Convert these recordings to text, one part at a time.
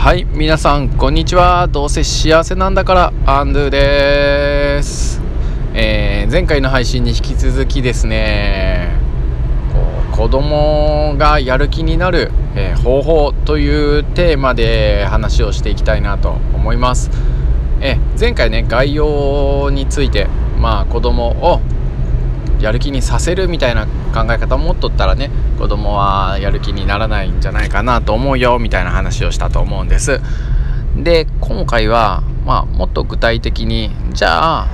はい皆さんこんにちは。どうせ幸せなんだからアンドゥです、えー、前回の配信に引き続きですねこう子供がやる気になる、えー、方法というテーマで話をしていきたいなと思います、えー、前回ね概要についてまあ子供をやる気にさせるみたいな考え方を持っとったらね子供はやる気にならないんじゃないかなと思うよみたいな話をしたと思うんです。で今回はまあもっと具体的にじゃあ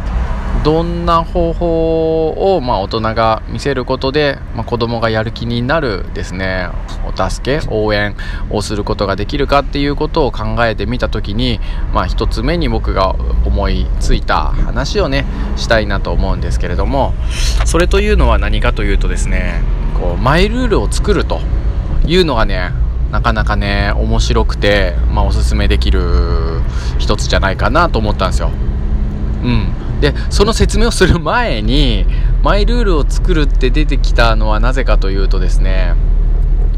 どんな方法を、まあ、大人が見せることで、まあ、子供がやる気になるですねお助け応援をすることができるかっていうことを考えてみた時に、まあ、1つ目に僕が思いついた話をねしたいなと思うんですけれどもそれというのは何かというとですねこうマイルールを作るというのがねなかなかね面白くて、まあ、おすすめできる一つじゃないかなと思ったんですよ。うん。でその説明をする前にマイルールを作るって出てきたのはなぜかというとですね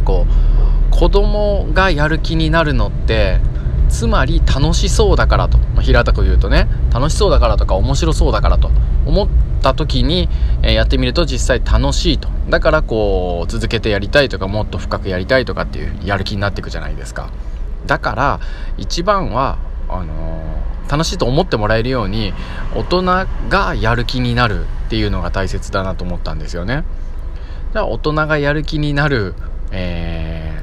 こう子供がやる気になるのってつまり楽しそうだからと、まあ、平たく言うとね楽しそうだからとか面白そうだからと。思った時に、えー、やってみると実際楽しいと。だからこう続けてやりたいとかもっと深くやりたいとかっていうやる気になっていくじゃないですか。だから一番はあのー楽しいと思ってもらえるように大人がやる気になるっていうのが大切だなと思ったんですよね。じゃあ大人がやる気になる、え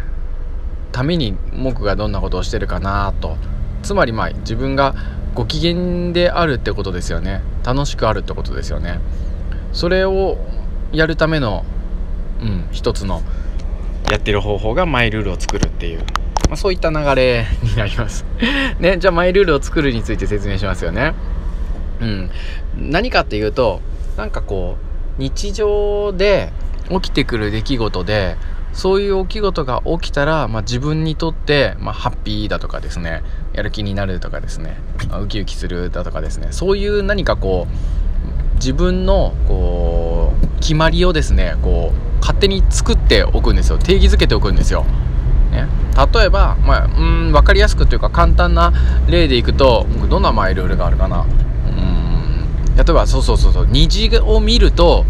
ー、ために僕がどんなことをしてるかなと。つまりまあ自分がご機嫌であるってことですよね。楽しくあるってことですよね。それをやるための、うん、一つのやってる方法がマイルールを作るっていう。まあ、そういった流れになります ね、じゃあマイルールを作るについて説明しますよね。うん。何かっていうと、なんかこう、日常で起きてくる出来事で、そういう起き事が起きたら、まあ、自分にとって、まあ、ハッピーだとかですね、やる気になるとかですね、まウキウキするだとかですね、そういう何かこう、自分の、こう、決まりをですね、こう、勝手に作っておくんですよ。定義づけておくんですよ。例えば、まあ、うん分かりやすくというか簡単な例でいくとどんなマイルールがあるかな。うん例えばそうそうそうそう虹を見ると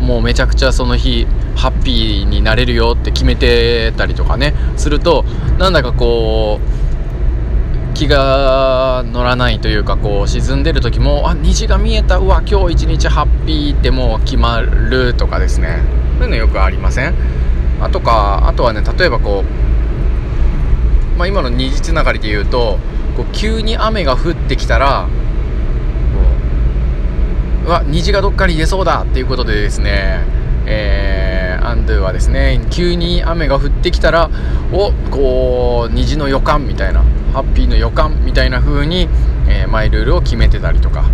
もうめちゃくちゃその日ハッピーになれるよって決めてたりとかねするとなんだかこう気が乗らないというかこう沈んでる時もあ虹が見えたうわ今日一日ハッピーってもう決まるとかですね。そういうのよくありません？あとかあとはね例えばこうまあ、今の二次つながりで言うとこう急に雨が降ってきたらうわ虹がどっかに出そうだっていうことでですねえー、アンドゥはですね急に雨が降ってきたらおこう虹の予感みたいなハッピーの予感みたいな風に、えー、マイルールを決めてたりとか。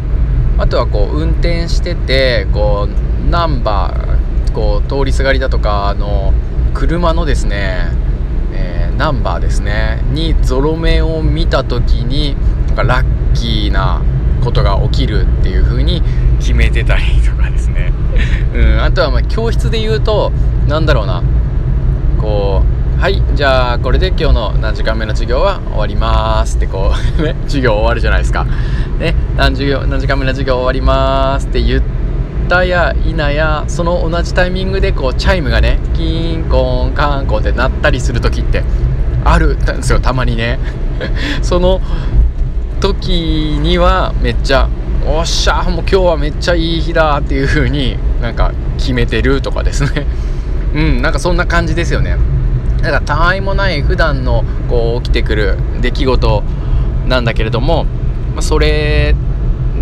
あとはこう運転しててこうナンバーこう通りすがりだとかあの車のですねナンバーですね。にゾロ目を見た時になんかラッキーなことが起きるっていう風に決めてたりとかですね。うんあとはまあ教室で言うと何だろうな。こうはいじゃあこれで今日の何時間目の授業は終わりますってこう 授業終わるじゃないですか。ね何授業何時間目の授業終わりますって言ったや否やその同じタイミングでこうチャイムがねキンコンカンコンって鳴ったりする時ってあるんですよたまにね。その時にはめっちゃ「おっしゃもう今日はめっちゃいい日だ」っていう風になんか決めてるとかですね。うんなんかそんな感じですよね。だからたわいもない普段のこう起きてくる出来事なんだけれども、まあ、それ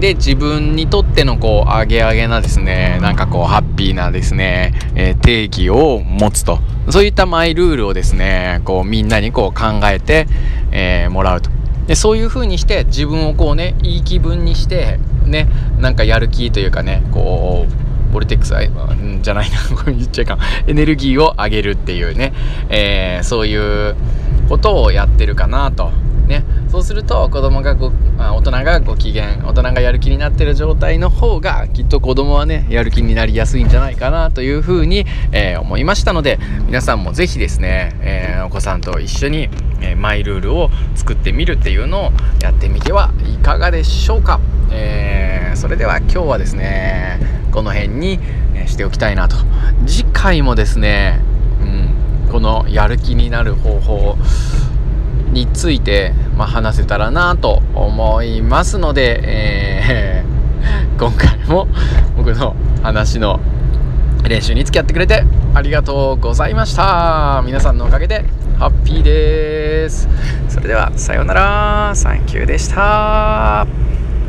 で自分にとってのこうアゲアゲなですねなんかこうハッピーなですね、えー、定義を持つと。そういったマイルールをですねこうみんなにこう考えて、えー、もらうと。でそういう風にして自分をこうねいい気分にしてねなんかやる気というかねこうボルテックスじゃないな これ言っちゃいかん。エネルギーを上げるっていうね、えー、そういうことをやってるかなと。ね。そうすると子供がご大人がご機嫌大人がやる気になってる状態の方がきっと子供はねやる気になりやすいんじゃないかなというふうに、えー、思いましたので皆さんも是非ですね、えー、お子さんと一緒に、えー、マイルールを作ってみるっていうのをやってみてはいかがでしょうか、えそれでは今日はですねこの辺にしておきたいなと。次回もですね、うん、このやる気になる方法について、まあ、話せたらなと思いますので、えー、今回も僕の話の練習に付き合ってくれてありがとうございました。皆さんのおかげでハッピーです。それではさようなら。サンキューでした